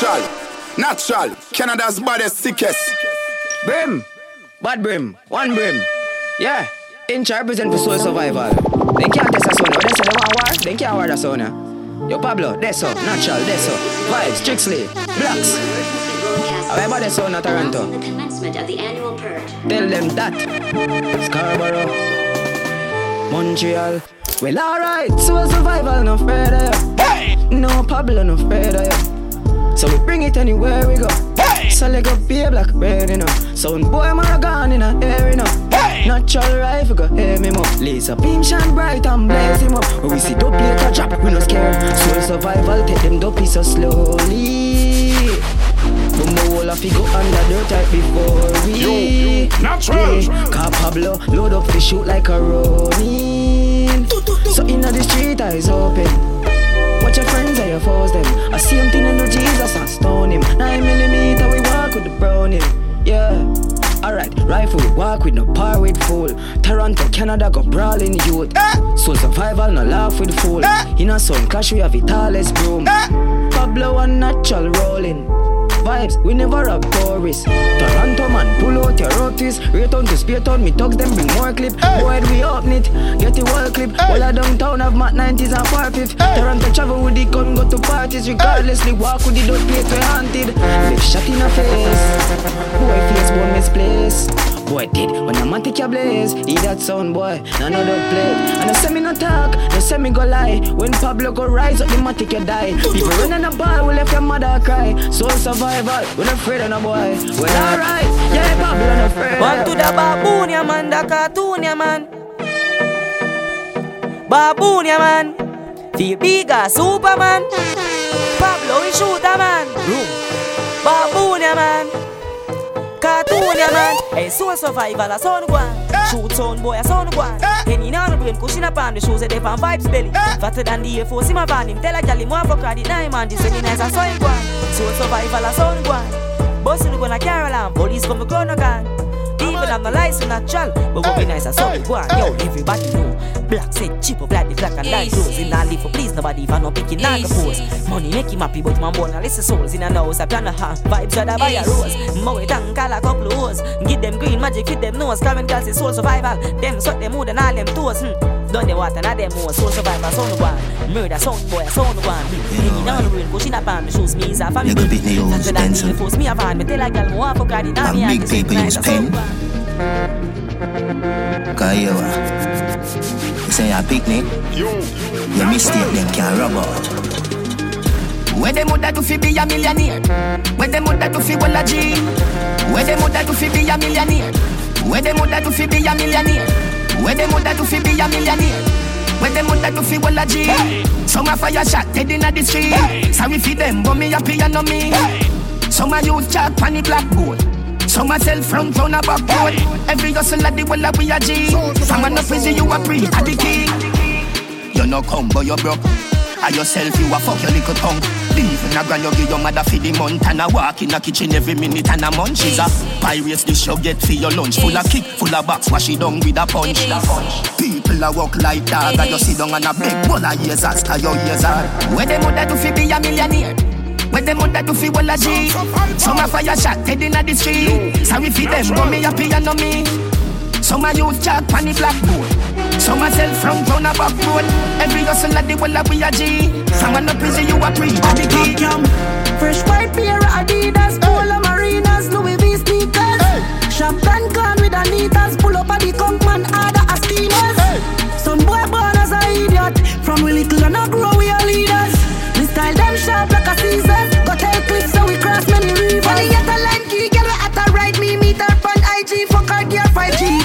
Natural, natural. Canada's baddest, sickest. Brim, bad brim, one brim. Yeah, inch represent for soul survival. They can't test us on. When they say they want war, they can't war us on. Yo Pablo, Deso, natural, Deso, vibes, strictly, blacks. However, they saw Toronto. The commencement of the annual purge. Tell them that. Scarborough, Montreal. Well, alright, soul survival, no further. Hey! No Pablo, no further. So we bring it anywhere we go. Hey! So let go be a black red, you know. Sound boy, Maragon in a air, you know. Hey! Natural rifle, go hear me up. Laser beam shine bright and blaze him up. When we see dope later drop, we no scared. Soul survival, take them dope so slowly. But my whole of go under dirt type before we Yo, yo, natural. yeah. Car Pablo, load up to shoot like a Ronin So inna the street eyes open Watch your friends and your foes them I see him thing into Jesus and stone him Nine millimeter we walk with the browning Yeah Alright, rifle, walk with no par with fool. Toronto, Canada, go brawling youth. Eh. Soul survival, no laugh with fool. Eh. In a sun clash, we have the tallest broom. Eh. Pablo and natural rolling. Vibes, we never have tourists. Toronto man, pull out your rotis. Return to spear town, me thugs them bring more clip. Boy, we open it, get the wall clip. All I downtown have mat 90s and 45th. Toronto travel with the gun, go to parties. Regardless, we walk with the dope plate, we haunted. Left shot in a face. Boy, face one misplaced. Boy did when a man take your blaze He that sound boy, none of the play And no say me no talk, no say me go lie When Pablo go rise up, the take you die People run in the bar, we left your mother cry Soul survival, we not afraid of no boy Well alright, yeah Pablo not afraid One to the baboon, yeah man, the cartoon, yeah man. Baboon, yeah man. Feel bigger, Superman. Pablo, we shoot a man. Baboon, yeah man. Cartoon, yeah man. Hey, soul survival, a son one. Eh. Shoot son boy, a son one. Eh. Penny in on brain, cushion up on the shoes, they fan vibes belly. Eh. Fatter than the Air Force, him a van him. Tell a him want for credit, nine man. This any nice, a son one. Soul survival, a son one. Bossing gonna carry alarm, police come to gun again. Even have no license natural, but what be nice as something go on. Yo, everybody know. Black said cheap up like the black and light rose. In live for please nobody I no picking like a pose. Money make him happy, but man born a listen souls in a nose. I plan a hand vibes that I buy a rose. Mow it and call a couple of hoes. Give them green magic, fit them nose. Current girls is soul survival. Them suck them mood and all them toes. Hmm. Done the water, not them more. Soul survival, sound one. Murder, sound boy, sound one. Hanging down the rain, pushing up on me shoes. Me is a family. You could beat me, you Fatter Spencer. force me a van. Me tell a girl more for credit. Now And me big and people use pen. sound you are. Say a picnic, Yo, your mistake them can rub out. Where them woulda do fi be a millionaire? Where them woulda do fi well a G? Where them woulda do fi be a millionaire? Where them woulda do fi be a millionaire? Where them woulda do fi be a millionaire? Where them woulda do fi well a G? Some a fire shot dead inna the street. Sorry fi them, but me happy and no me. Some a youth chat pon the blackboard. Some a sell front round a back road. Every hustle at the well a we a G. From an prison you a pre a the king. You no come but you broke. I yourself you a fuck your little tongue. Leave a grand you give your mother for the month and I walk in the kitchen every minute and a munch. She's a pirates dish you get for your lunch. Full of kick, full of box, wash it down with a punch. People a walk like dog and you sit down and a beg mm. one of years ask how your years are. Where them woulda do fi be a millionaire? Where them woulda do fi well a G? Some a fire shot dead inna the street. Sorry fi them, but me happy and no me. Some a youth chat the blackboard. Some a sell front round a back road. Every hustle at the well a we a G. Some a no prison you a preach a the key. Fresh white pair of Adidas, Polo Marinas, Louis V sneakers. Champagne can with Anitas, pull up at the conk man, order a steamers. Some boy born as a idiot, from we little and a grow we are leaders. We style them sharp like a Caesar, got tail clips so we cross many rivers. Only get a line key, get her at a right me, meet her on IG, fuck her gear 5G.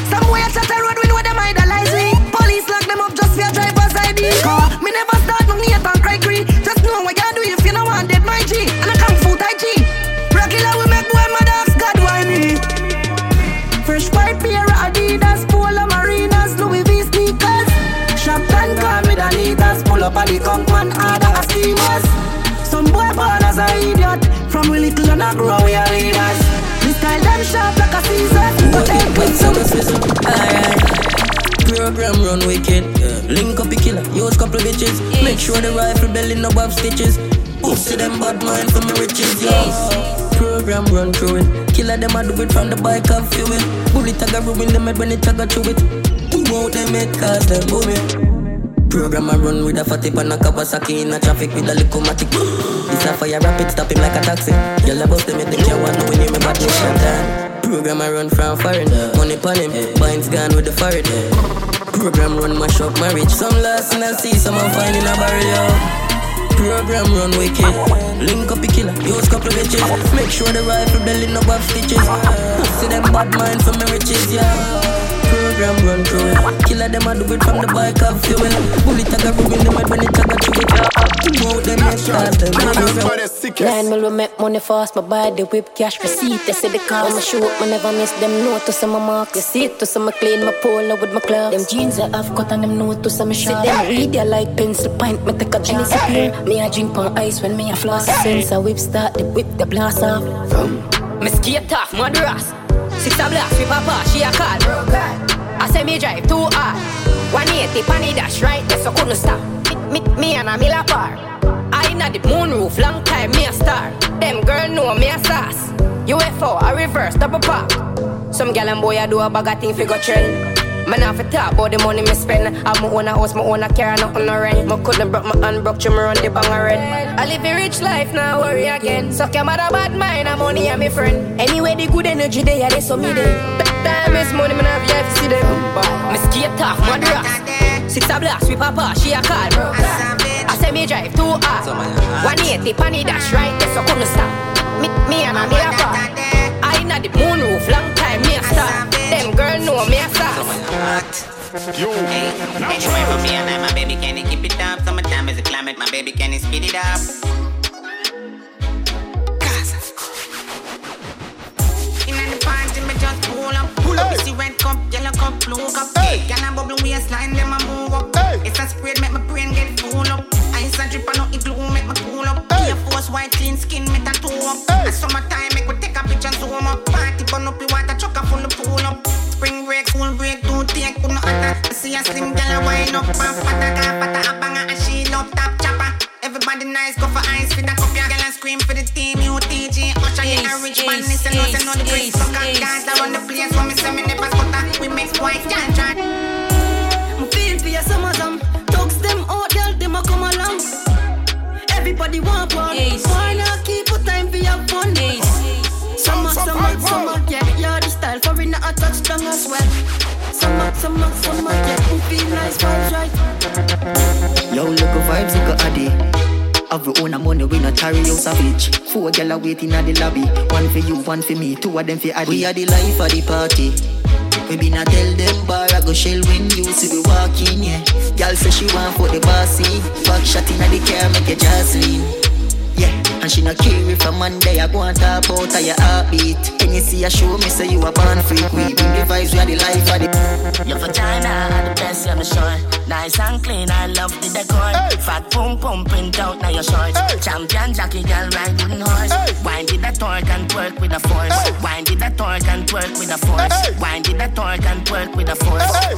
The conk man, order a steamers. Some boy born as a idiot, from we little and a grow we are leaders. We style them sharp like a Caesar, but they When summer aye. Program run wicked, yeah. link up a killer, use couple bitches. Make sure the rifle belly no bob stitches. Pussy them bad mind for me riches, yes. Program run through it. Killer them I do it from the bike of fuel. Bullet I got ruin them head when it I got through it. Who out them head cause them booming. Program I run with a fatty pan a Kawasaki in a traffic with a little matic. This a fire rapid, stop him like a taxi. Yell about them, you think you want to win him, but me shut down. Program I run from foreign, money pon him, binds gone with the foreign. Program run mash up marriage. Some lost in a sea, some I find in a barrier. Program run wicked. Link up the killer, use couple bitches. Make sure the rifle belly no have stitches. See them bad mind for me riches, yeah program run through it. Killer them I do it from the bike of fuel. Bullet I got ruin them head when it I got chew it. Out them head start them. Nine mil we make money fast, my buy the whip cash receipt. They say the car, my shoot, me never miss them. Know to some mark, you see it to some clean my polo with my clubs. Them jeans I have cut and them know to some shot. See them read you like pencil pint, me take a drink disappear. Me a drink on ice when me a floss. Since I whip start the whip the blast off. Me skate off, murderous. Sister blast, with papa, she a call. I say me drive too hard. 180 panny dash right there, so couldn't stop. Me, me, me and a miller par. I inna the moon roof, long time me a star. Them girl know me a sauce. UFO, a reverse, double pop. Some gal and boy I do a bag of thing fi go trend. Man off it talk about the money me spend. I my own a house, my own a car, nothing no rent. My couldn't broke my hand, broke me run the bang a red. I live a rich life, now worry again. Suck your mother bad mind, I'm money and me friend. Anyway, the good energy they are, they so me there. Time is money, man, have life see them. Me skate off, mother ass. Six a blast, with papa, she a call. I say me drive too hard. 180 panny dash right there, so couldn't stop. Me, me and a me a car. I inna the moon roof, long time me a star. Them girl know me a sauce. Yo, hey, anyway for me and I, my baby, can you keep it up? Summertime is a climate, my baby, can you speed it up? Pull up. Hey. see red cup, yellow cup, blue cup. Hey. Can I bubble waistline, them I move up. Hey. It's a spread, make my brain get full up. Ice a drip, I know it glue, make my cool up. Hey. Air Force, white, clean skin, me tattoo up. Hey. Summertime, make we take a picture, zoom up. Party, burn up the water, chuck up on the pool up. Spring break, school break, two take, couldn't See a slim girl a wind up and pata ga pata abanga and she love top chopper. Everybody nice, go for ice for the cup. Your girl and scream for the team. UTG, Usher, yeah, a rich man. This and us and all the bricks. So got guys around the place. When me say me never stutter, we make white can try. Me feel for your summer some. Talks them out, girl, them a come along. Everybody want one. Why not keep a time for your fun? Summer, summer, summer, yeah, you're the style. Foreigner a touchdown as well. Summer, summer, summer, yeah, we feel nice vibes right. Yo, look a vibes, look a addy. Have we own a money, we not carry out savage. Four gyal are waiting at the lobby. One for you, one for me, two of them for Addy. We are the life of the party. We be not tell them bar I go shell when you see we walk in, yeah. Girl say she want for the bossy. Back shot in the car, make just lean. Yeah, and she not care if a man Monday I go and talk about how your heartbeat. Can you see a show me say you a born freak? We bring the vibes, we are the life of the. Your vagina, the best, you're sure. Nice and clean, I love the decor. Hey. Fat pum pum print out now your shorts. Hey. Champion jockey girl ride wooden horse. Hey. Wind it that torque and twerk with a force. Hey. Wind it that torque and twerk with a force. Hey. Wind it that torque and twerk with a force. Hey.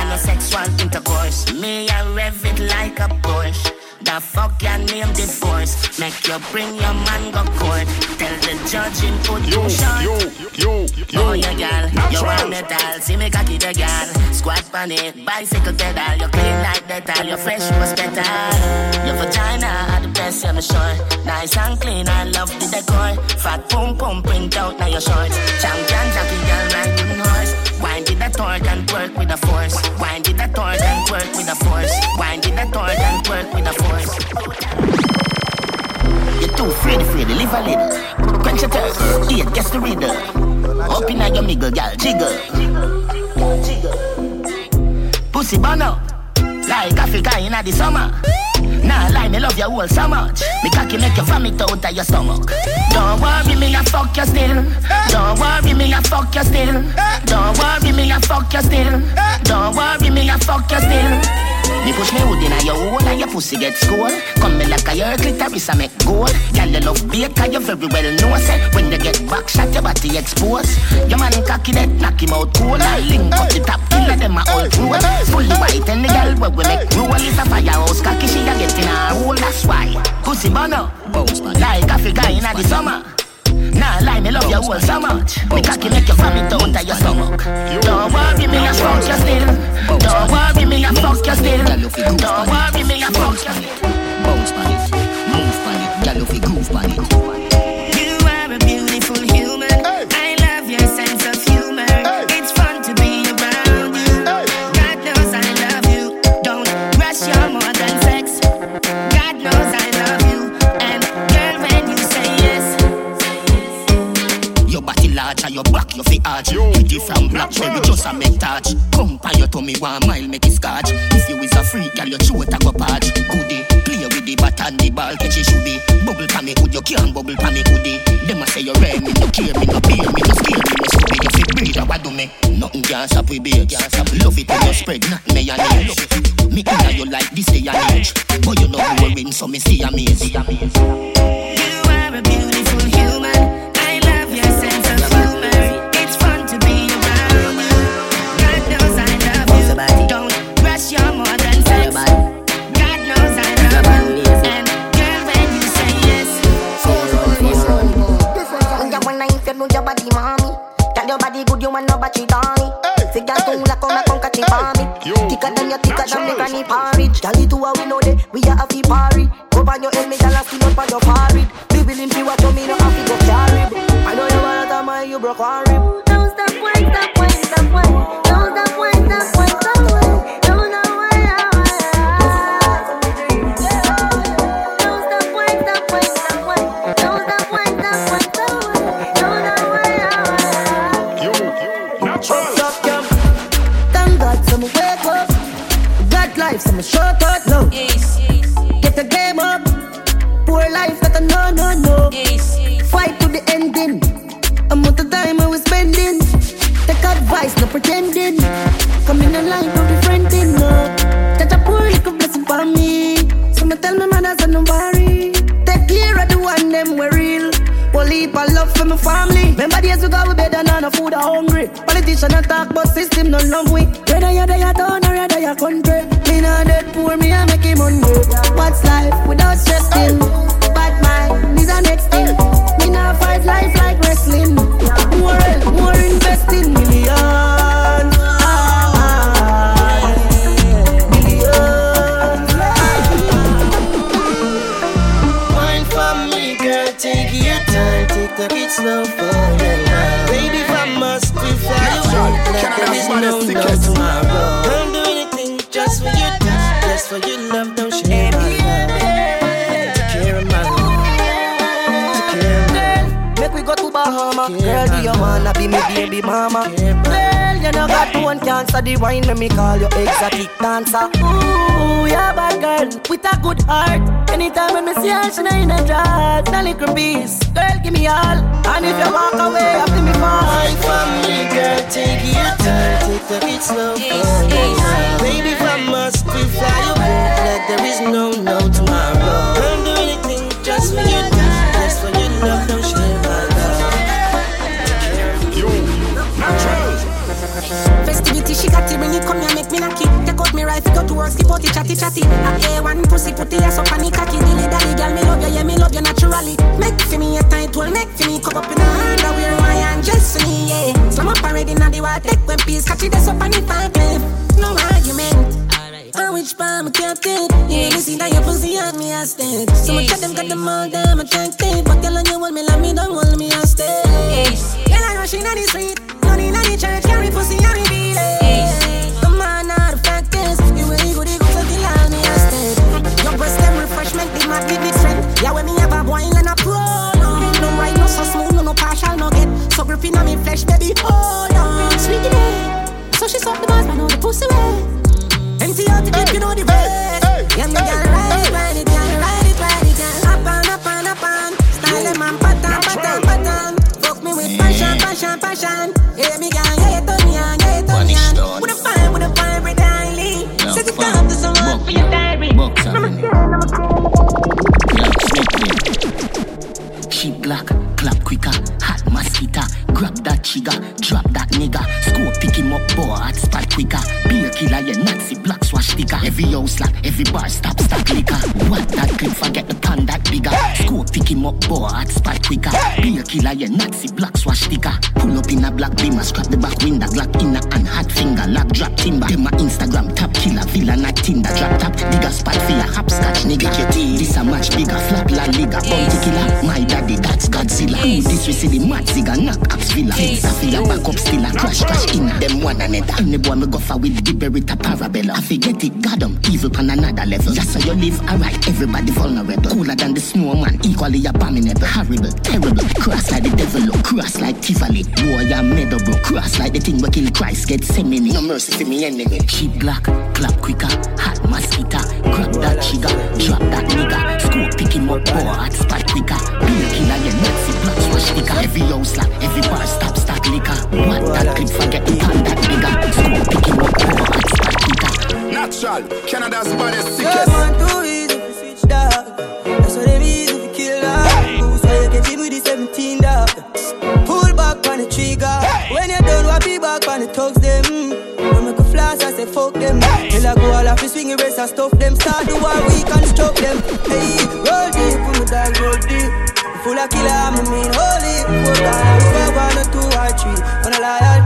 And a sexual intercourse. Me I rev it like a Porsche. The fuck your name the force. Make you bring your man go court. Tell the judge in put you short. Yo, yo, yo, Oh, yeah, gal. You want metal. See me cocky the gal. Squat on it. Bicycle pedal. You clean like that. You fresh was better. Your vagina are the best, I'm sure. Nice and clean. I love the decor. Fat pum pum print out now your shorts. Champion jockey girl riding horse. Wind it that torque and work with a force. Wind that torque and work with a force. Wind it that torque and work with a force. You're too afraid, afraid to live a little. Quench your thirst, eat, guess the riddle. Up in your miggle, gal, jiggle. Pussy bono, like Africa in the summer. Nah, lie, me love you all so much. Me cocky make you vomit out of your stomach. Don't worry, me I fuck you still. Don't worry, me I fuck you still. Don't worry, me I fuck you still. Don't worry, me I fuck you still. Me push me hood in your hole and your pussy get school. Come me like a your clitoris I make gold. Girl, you love bait cause you very well know say When you get back shot your body exposed. Your man cocky that knock him out cool. I link up the top killer them a all true. Fully white and the girl where we make rule is a firehouse cocky she a get in a hole. That's why. Pussy bono. Like Africa in a the summer. Nah, lie, me love your whole so much. Me cocky make you vomit down to your stomach. Don't worry, me a fuck you still. Don't worry, me a fuck you still. Don't worry, me a fuck you still. Bounce on it, move on it, if you groove on it. Arch. black from Blackberry, just a make touch. Come by your tummy one mile, make it scotch. If you is a freak, girl, your throat a go patch. Goody, play with the bat and the ball, catch it should be. Bubble pa me good, you can't bubble pa me goody. Them a say you rare, me no care, me no beer, me no scare, me no stupid. If you breathe, what do me? Nothing can stop we beer, can't stop. Love it when you spread, not me and age. Me inna you like this day and age, but you know who win, so me see amaze. Worry. Take care of the one them we real. Heap of love for my family. Remember days we go we bed and on food are hungry. Politician attack, but system no love we. Whether you're there, town or you're your country. Me not dead poor, me I make him money. What's life without stressing? Bad mind is the next thing. Me not fight life like wrestling. More, more investing millions. Take, take it slow for your love. Baby, if I must be fly away, like there is no no tomorrow. Don't do anything just for your touch, just for your love. Don't share my love. Take care of my love. Take care of my love. Make we go to Bahama. Girl, do you wanna be my baby mama? You know got one cancer. The wine me call you exotic dancer. Ooh, yeah, bad girl with a good heart. Anytime when me see her, she in a dress. A little piece, girl, give me all. And if you walk away, after me fall. For me, girl, take your time, take it slow chatty chatty. A A1 pussy, put the ass up on the cocky. Dilly dally, girl, me love you, yeah, me love you naturally. Make for me a tight one, make for me cup up in a underwear, my and just for me, yeah. Slam up already, now the water, take one piece, catch it, up on the cliff. No argument. On which part me captain? Yeah, me see that your pussy on me stand. So much of them got them all damn attractive, but girl, on you hold me, love me, don't hold me stay. Girl, I rush in the street, running on the church, carry pussy, I reveal it. Yeah, when me have a boil and a pro, no, no right, no so smooth, no no partial, no get so gripping on me flesh, baby, hold on, sweet it. So she suck the bars, I know the pussy way. Empty out the clip, you know the rest. Yeah, me can ride it, killer, yeah, Nazi black swash one another. Any boy me go for with the Beretta parabella. I forget it, got them evil pan another level. Just so you live alright, everybody vulnerable. Cooler than the snowman, equally abominable, horrible, terrible. Cross like the devil, look, cross like Tivoli. Boy, I'm made bro. Cross like the thing we kill Christ, get semini. No mercy for me enemy. Cheap black, clap quicker, hot mosquito. Grab that trigger, drop that nigga. School pick him up, boy, hot spot quicker. Be a killer, yeah, Nazi black swash sticker. Every house like, every bar stop, stack liquor. What that clip forget the that bigger. School pick him up, boy, hot. Natural, Canada's baddest Yeah, sickest. man, too easy to switch dog. That's easy to kill dog. So you can with the 17 dog. Pull back on the trigger. When you're done, what be back on the thugs them. When make a flash, I say fuck them. Till I go all off, swing the rest and stuff them. Start the war, we construct them. Hey, roll deep, put my dog roll deep. Full of killer, I'm a mean holy. Dollars, five, one, or two, or three. On a loyalty,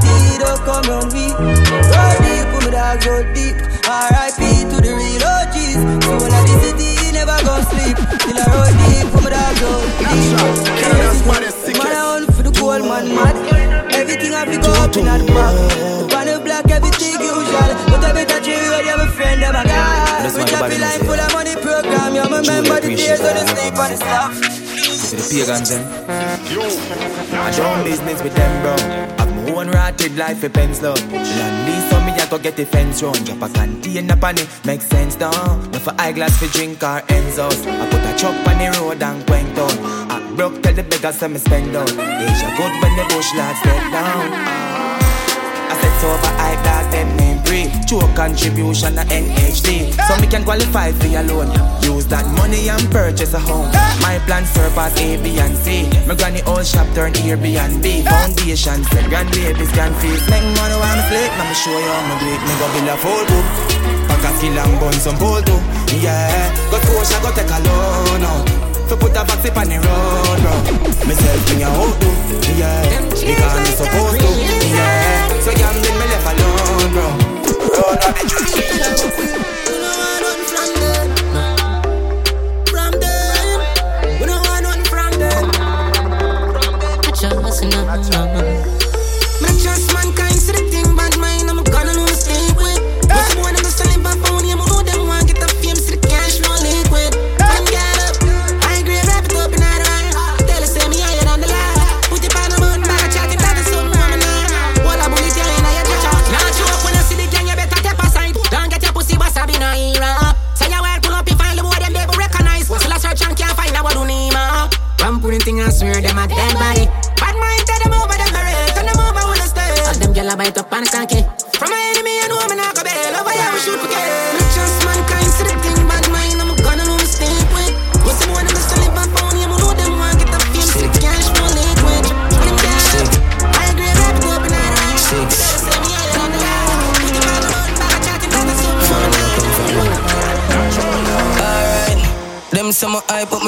deep, put my dog roll deep. R.I.P. to the real OGs. So when I the city, never gon' sleep. Till I roll deep, put my dog roll deep. Canada's baddest Man. I on for the gold man, mad. Everything I fi go up in the back. The panel black, everything usual. But I better treat you when you're my friend, I'm a guy. That's We why just nobody feel like full of money program. You remember the days of the sleep and the stuff. To the pagans them. I done business with them, bro. Own rotted life pens, love. Land lease on me, I go get the fence round. Drop a container pan it, make sense down. No for eyeglass for drink or ends out. I put a truck on the road and quaint down. I broke, tell the beggars say me spend out. Asia good when the bush lads step down. Ah. I set over hype dog, them name free. True contribution a NHT. So me can qualify for your loan. Use that money and purchase a home. My plan surpass A, B, and C. My granny old shop turn Airbnb. Foundation set grandbabies can feel. Make money while me sleep. Let me show you how me do it. Me go build a full book. Oh. Pack a skill and bun some pole too. Oh. Yeah. Go to ocean, go take a loan out. To put a vaccine on the road, bro. Myself bring a hoe too. Yeah. Because me supposed to. Yeah. So gambling me left alone, bro. Roll on the juice. From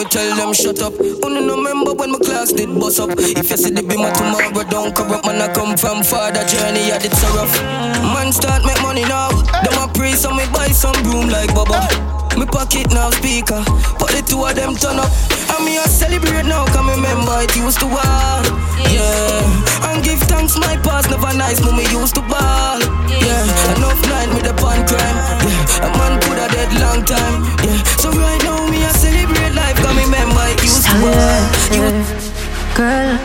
tell them shut up. Only no remember when my class did bust up. If you see the beam of tomorrow, don't corrupt. Man, I come from father journey, yeah, it's so rough. Man, start make money now. Them a pray, so me buy some broom like Bubba. Me pocket now speaker, but the two of them turn up. And me a celebrate now, come remember it used to war. Yeah, and give thanks my past never nice, but me used to ball. Yeah, enough night with the pan crime. Yeah, a man could have dead long time. Yeah, so right now me a life, come remember to war. You Girl,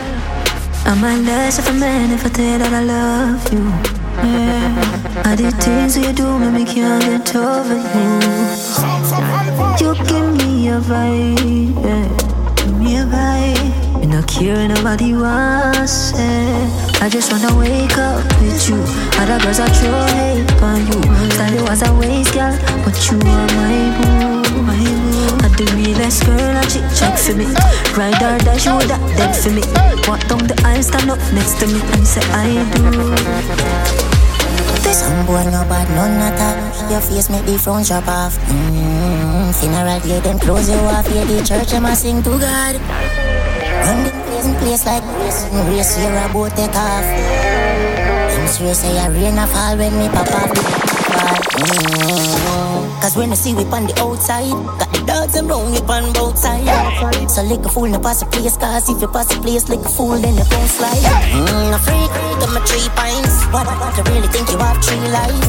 I'm a less of a man if I tell you that I love you. Yeah. I did things you do, make me can't get over you. You give me a vibe, yeah. give me a vibe. Me not care nobody wants say. I just wanna wake up with you. Other girls I throw hate on you. Style you as a waste girl, but you are my boo, my boo. I the realest girl, a chick check for me. Ride or she would that dead for me. Walk down the aisle, stand up next to me and say I do. Some boy no bad, none at all. Your face make the front drop off. Mm-hmm. Funeral day, them close you off. Yeah, the church, them a sing to God. The in place like race. Race, you're about take off. Them swear say a rain a fall when me pop off the Mm-hmm. Cause when I see we on the outside, got the dogs and round whip on both sides. So lick a fool, no pass a place, cause if you pass a place, lick a fool, then you can't slide. Mm, a freak, got my three pints. What, what, you really think you have three lives?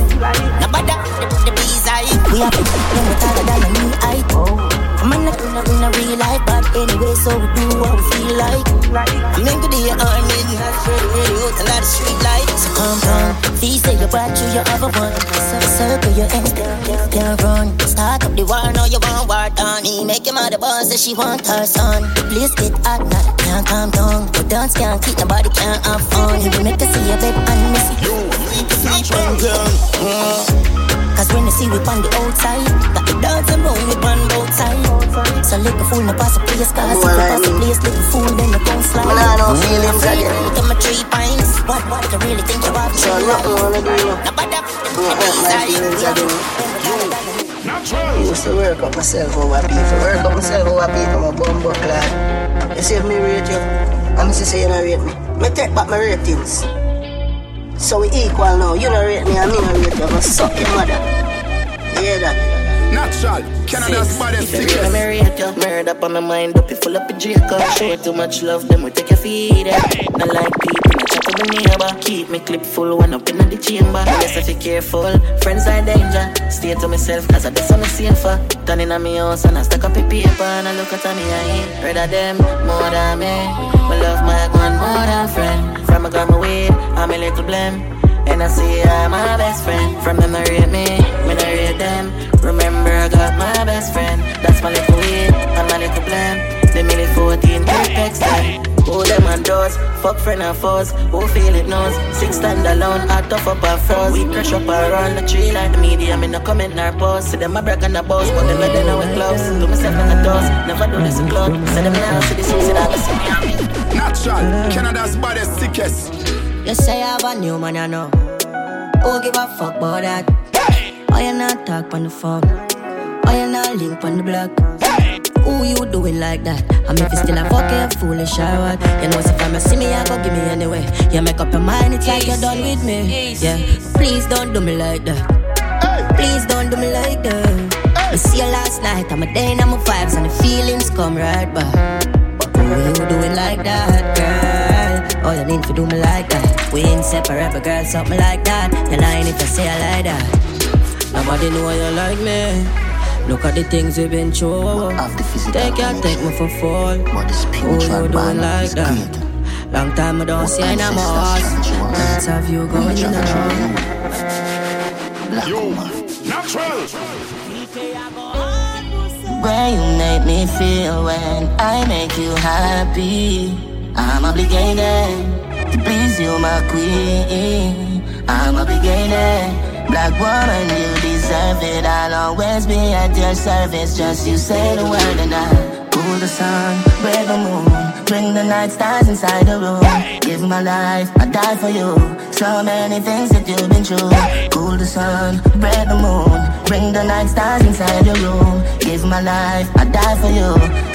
Nobody, the, the bees eye. We have to, when we taller than a new height. I'm not gonna in a real life, but anyway, so we do what we feel like. I'm in good day, I'm in out a lot of street lights. So calm down, please say you brought you your other one. So circle your ends, can't run. Start up the war, now you want war done. Me make your mother boss that she want her son. Please get hot, not can't calm down. But dance can't keep nobody can't have fun. You make us see a bed and miss it. Sleep, sleep, and down. Cause when you see we on the outside, got the dogs and roll we on both sides. So lick a fool, no pass a place, cause if you pass a place, lick a fool, then you don't slide. Man, I don't feel him again. Look at my three pints. What, what, you really think you have So nothing wanna uh, do. Nobody, my feelings again. I used to work up myself over people. Work up myself over people, my bumbo clad. You see if me rate you, I'm just say you not rate me. Me take back my ratings. So we equal now. You don't rate me, and me not rate you. But suck your mother. You hear that? Natural, Canada's baddest If you're married, you murder up on my mind up, you full up a Jacob. Show too much love, then we take your feet. Yeah. Not like people, to the neighbor. Keep me clip full when up in the chamber. Yes, if you careful, friends are danger. Stay to myself, cause I do something safer. Turning on me house and I stack up a paper and I look at me, I ain't rather them more than me. My love my one more than friend. From a grandma weed, I'm a little blame. And I see I'm my best friend. From them, they rate me, me they rate them. Remember, I got my best friend. That's my little weed, and my little blame. The minute 14, big text. Who them on doors, fuck friend and foes. Who feel it knows. Six stand alone, I tough up and froze. We crush up around the tree like the media. Me no comment nor post. See them a break on the boss, but them let them know we close. Do myself in the doors, never do this in club. Say them now, see this, see that, see me and. Natural, Canada's baddest, sickest. You say I have a new man, I know. Who give a fuck about that? Why you not talk on the phone? Why you not link on the block? Who you doing like that? I'm if you still a fucking foolish or what? You know, if I'm see me, I go give me anyway. You make up your mind, it's like you're done with me. Yeah, please don't do me like that. Please don't do me like that. I see you last night, I'm a day and I'm a vibes and the feelings come right back. Who you doing like that, girl? Oh, you need to do me like that. We ain't separate, girl, something like that. You're lying if I say I like that. Nobody know you like me. Look at the things we've been through. Take your take me for fall. Who oh, you doing like that? Long time I don't see I know my heart. Let's have you going in and out. Yo, natural. Where you make me feel when I make you happy. I'm obligated to please you, my queen. I'm obligated. Black woman, you deserve it. I'll always be at your service. Just you say the word and I cool the sun, break the moon, bring the night stars inside the room. Give my life, I die for you. So many things that you've been through. Cool the sun, break the moon, bring the night stars inside the room. Give my life, I die for you.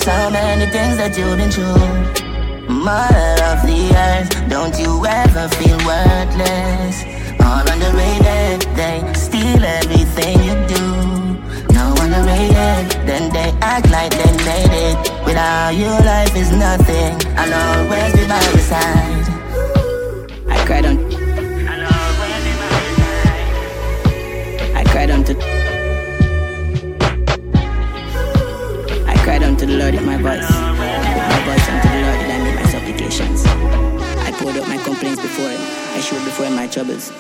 So many things that you've been through. Mother of the earth, don't you ever feel worthless? All underrated, they steal everything you do. No underrated, then they act like they made it. Without you, life is nothing. I'll always be by your side. I cried on. I'll always be by cried unto. I cried unto the Lord in my voice. My voice unto the Lord did I make my supplications. I poured out my complaints before him. I showed before him my troubles.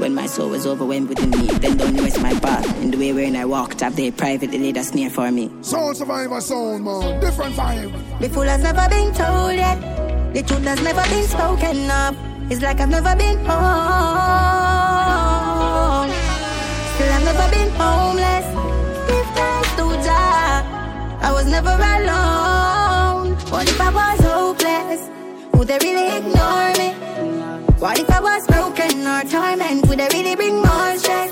When my soul was overwhelmed within me, then down the rest my path. In the way wherein I walked, have they privately laid a snare for me. Soul survivor sound, man. Different vibe. The fool has never been told yet. The truth has never been spoken of. It's like I've never been home. Still, I've never been homeless. Give thanks to Jah. I was never alone. What if I was hopeless? Would they really ignore me? What if I was broken or torment? would I really bring more stress?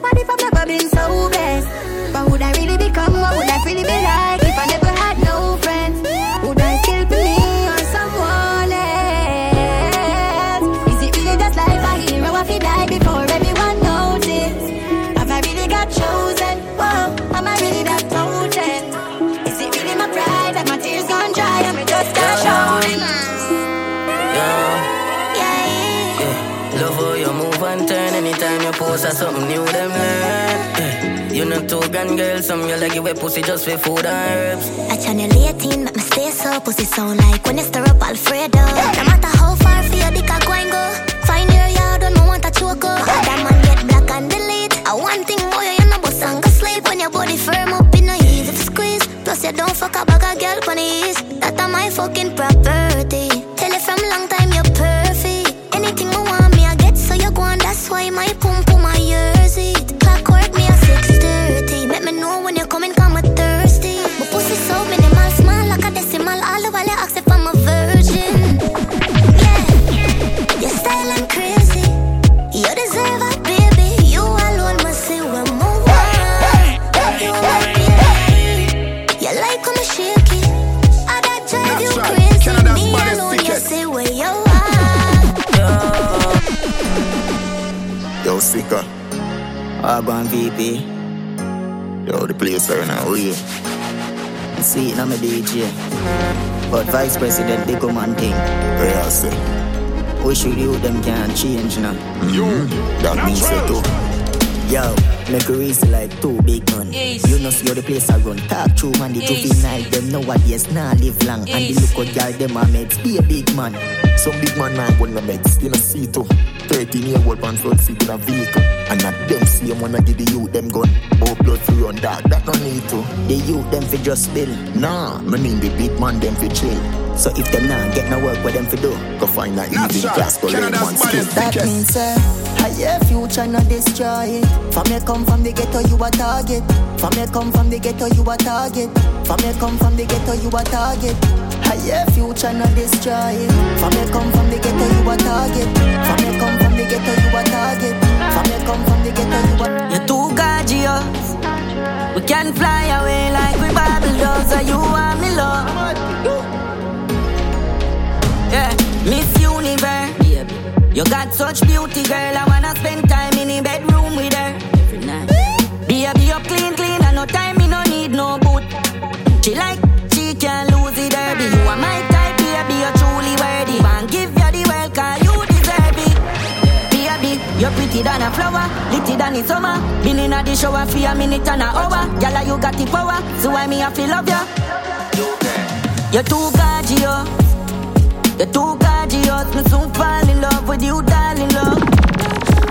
What if I've never been so blessed? What would I really become? What would I really be like if I two gun girl, some you like you wear pussy just for food and herbs. I channel 18, make me stay so pussy sound like when you stir up Alfredo. No matter how far for your dick I go and go. Find your yard, don't know want a choke. That man get black and delete. I want thing boy, you know and go sleep when your body firm up in no easy to squeeze. Plus you don't fuck a bag of girl on the east. That a my fucking property. Go on VP. Yo, the place right now, we. See it, I'm a DJ. But Vice President, they come and thing. Yeah, say. We should you them can change now. Mm-hmm. That means so too. Yo, make a race like two big man. You know see how the place I run. Talk true man, the juvenile them nowadays nah live long. And the look of girl them are mates. Be a big man. Some big man now want to make mix, you know, see too. 13 year old man front seat in a vehicle. And not them see him wanna give the youth them gun. Oh, blood for run that, that no need to. The youth them fi just spill. Nah, me mean the big man them fi chill. So if them nah get no work, what them fi do? Go find a evening class, go learn one skill. That means sir, uh, higher future not destroy it. From me come from the ghetto, you a target. From me come from the ghetto, you a target. From me come from the ghetto, you a target. Higher future not destroy it. From me come from the ghetto, you a target. From me come from the ghetto, you a target. From me come from the ghetto, you a. You're too gorgeous. We can fly away like we does. So you are me love. Yeah, Miss Universe. You got such beauty, girl. I wanna spend time in the bedroom pretty than a flower, litty than the summer. Been in a the shower for a minute and a hour. Gyal, you got the power, so why me have to love ya? You're too gorgeous, you're too gorgeous. Me soon fall in love with you, darling love.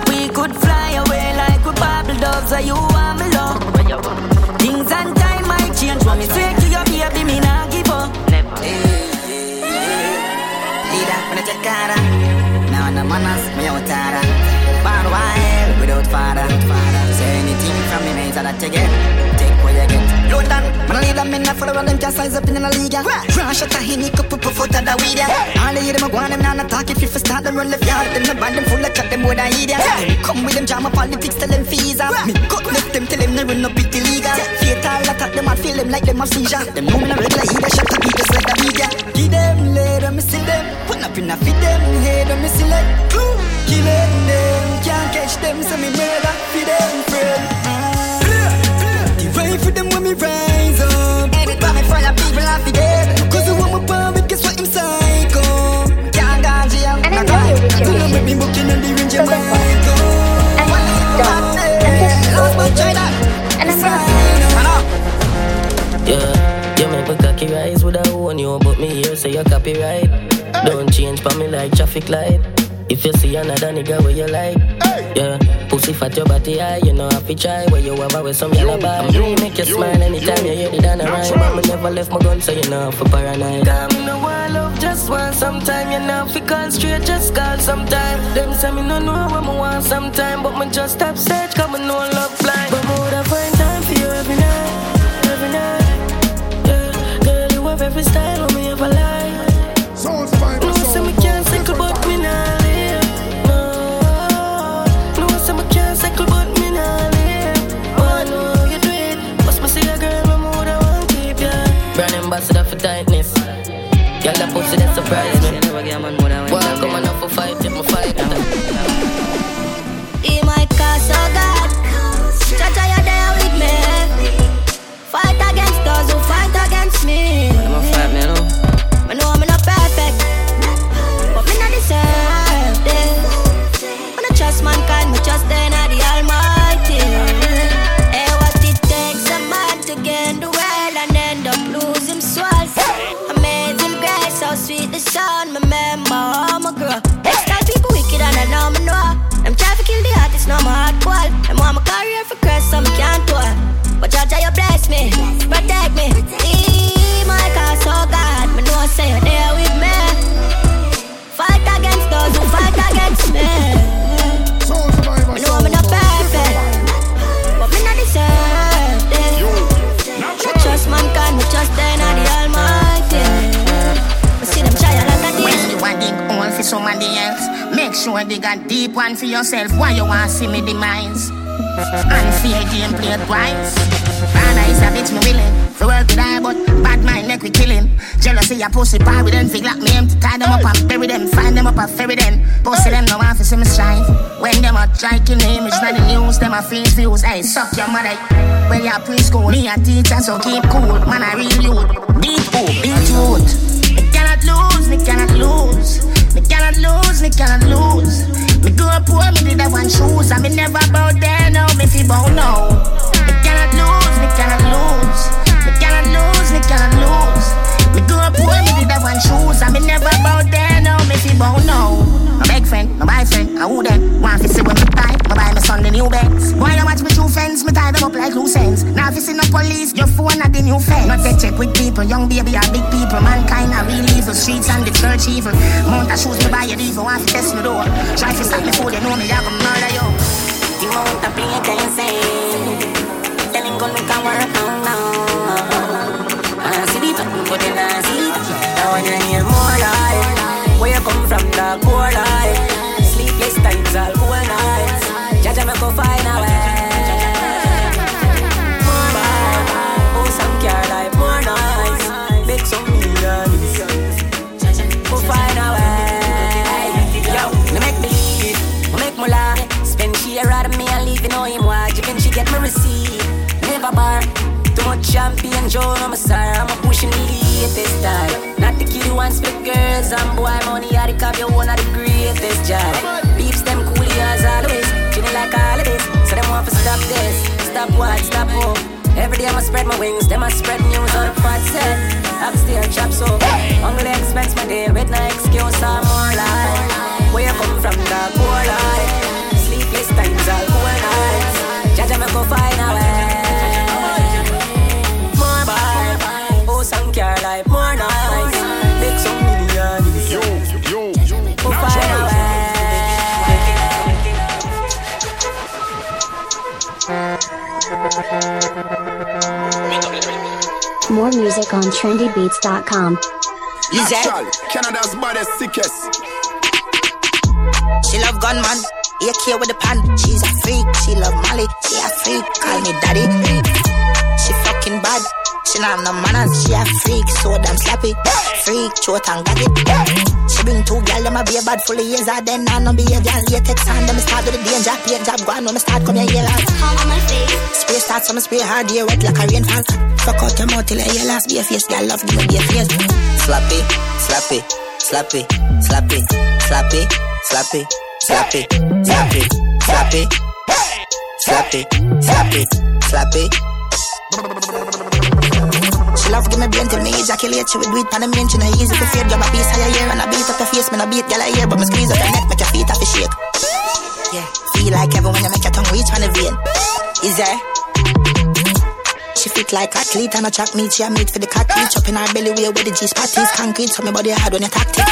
We could fly away like we Bible doves, so you are love. Things and time might change, when me say to you, baby, me nah give up. Never. Leader, when I take cara. Now the manners, me out wild without father. Say anything from me, mate, that you get. Take what you down, man, lead them in the follow them can size up in the league. Crash at a hini, cup up foot at the weed. All hear them, go on them, now not talk. If you first start them, run left yard, then the band them full of chat, them more than idiot. Come with them, jam up politics, tell them fees. Me cut left them, tell them they run up the league. Fatal attack them, I feel them like them have seizure. Them know me no regular, either shot to beat us like the media. Give them later, me see them. Put up in a fit them, head them, me see like glue. Killing them, can't catch them, so me murder, feed them friend. The right for them when me rise up. People off the dead. Cause the one my power, guess what him psycho. Can't dodge him. And I'm going to make me booking on the range of Yeah, you make me cocky rise with a own you, but me here say you copyright. Don't change for me like traffic light. If you see another nigga where you like, yeah, pussy fat your body high, you know have to try. Where you have with some yellow bar. Me make you smile anytime you hear the down rhyme. But me never left my gun, so you know for paranoid. Come in the world love just one sometime, you know fi call straight, just call sometime. Them say me no know what me want sometime, but me just stop search, come me know love blind. But me woulda find time for you every night, every night. Yeah, girl you have every style, Hope she that surprise me. Never get man demise? Unfair game played twice. Father is a bitch, me willing. For work with I, but bad mind make we kill him. Jealousy a pussy pie with them, fig like me to tie them up and bury them. Find them up and ferry them. Pussy them no want to see me strive. When them a striking image, not the news, them a face views. Hey, suck your mother. Well, you preschool, me a teacher, so keep cool. Man, I real youth. Beat who? Beat youth. Me cannot lose, me cannot lose. Me cannot lose, me cannot lose. Me up poor, me did have one shoes. I me never bow there, no, me fi bow now. Me cannot lose, me cannot lose. Me cannot lose, me cannot lose. Me up poor, me did have one shoes. I me never bow there, no, me fi bow now. My big friend, my boyfriend, I who then? Want fi see when me buy, me buy my son the new Benz. Why you watch me two friends, me tie them up like loose ends. Now if you see no police, your phone at the new fence. Not get check with people, young baby or big people. Mankind are real evil, streets and the church evil. Mount a shoes me buy a evil, want fi test me door. Try fi stop me food, you know me, I go murder you. The amount of play you say? Telling gun we can work on see the button, I see it. Now when you more life, where you come from, the core life. Sleepless times, all cool nights. Jaja me go find a way. More oh life, more some. Go find a. Yo, make make me laugh. Spend she of me leave, you get me receipt. Never bar. Too much champion, Joe, I'm sorry. I'm a pushing the latest style. Not the kid who wants split girls and boy money. I the you one of the greatest job. Beeps them cool as always. Feeling like all this. So them want to stop this. Stop what? Stop hope. Every day I'ma spread my wings, them I spread news on the pot set. Upstairs, chop so. Hungry expense my day with no excuse, I'm more life. Where you come from, the poor life. Sleepless times, all cool nights. Jaja me go find a way. More music on trendybeats.com. Natural, Canada's baddest, sickest. She love gunman, AK with the pan. She's a freak. She love Molly. She a freak. Call me daddy. She fucking bad. She not have no manners. She a freak. So damn slappy. Freak, throat and gag it. She bring two gal, them a be a bad full of years. I then I no behavior. Latex on them start with the danger. Paint job go on when me start come here yellow. Spray start, so me spray hard. Yeah, wet like a rainfall. Fuck out your mouth till I hear last. Be a face, gal love give me be a face. Slappy, slappy, slappy, slappy, slappy, slappy, slappy, slappy, slappy, slappy, slappy, slappy. She love give me brain till me ejaculate She would do it pan the main She no easy to fade Grab a piece of your ear And I beat up your face Me no beat girl I hear But me squeeze up your neck Make your feet off your shake Yeah Feel like heaven When you make your tongue reach on the vein Is there she fit like athlete and a track meet. She a meat for the cat reach up in her belly way where the G spot is concrete. So me body hard when you tactic.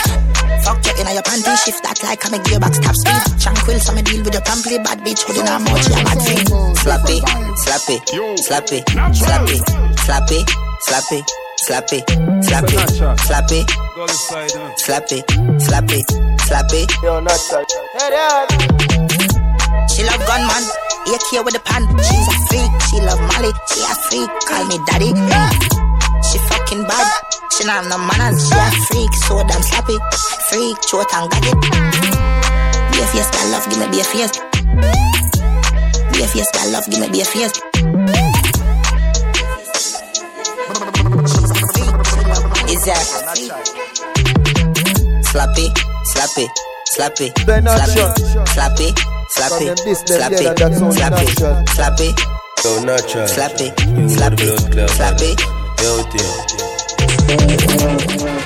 Fuck you in your panty, shift that like I'm a gearbox top speed. Tranquil, so me deal with your pamply bad bitch holding her mouth. She a bad thing. Slappy, slappy, slappy, slappy, slappy, slappy, slappy, slappy, slappy, slappy, slappy, slappy. Yo, not She love gunman, AK with the pan. She's a freak. She love Molly. She a freak. Call me daddy. She fucking bad. She not no manners, she a freak, so damn slappy. Freak, short and gaggy. Be a face, girl, love, give me be a face. Be a face, girl, love, give me be a face. Is that slappy, slappy, slappy, They're not slappy, sure. slappy, slappy, From them this, them slappy, yeah, that's only slappy, natural. slappy, So natural. slappy, You know the slappy, blood clot. slappy. Out there.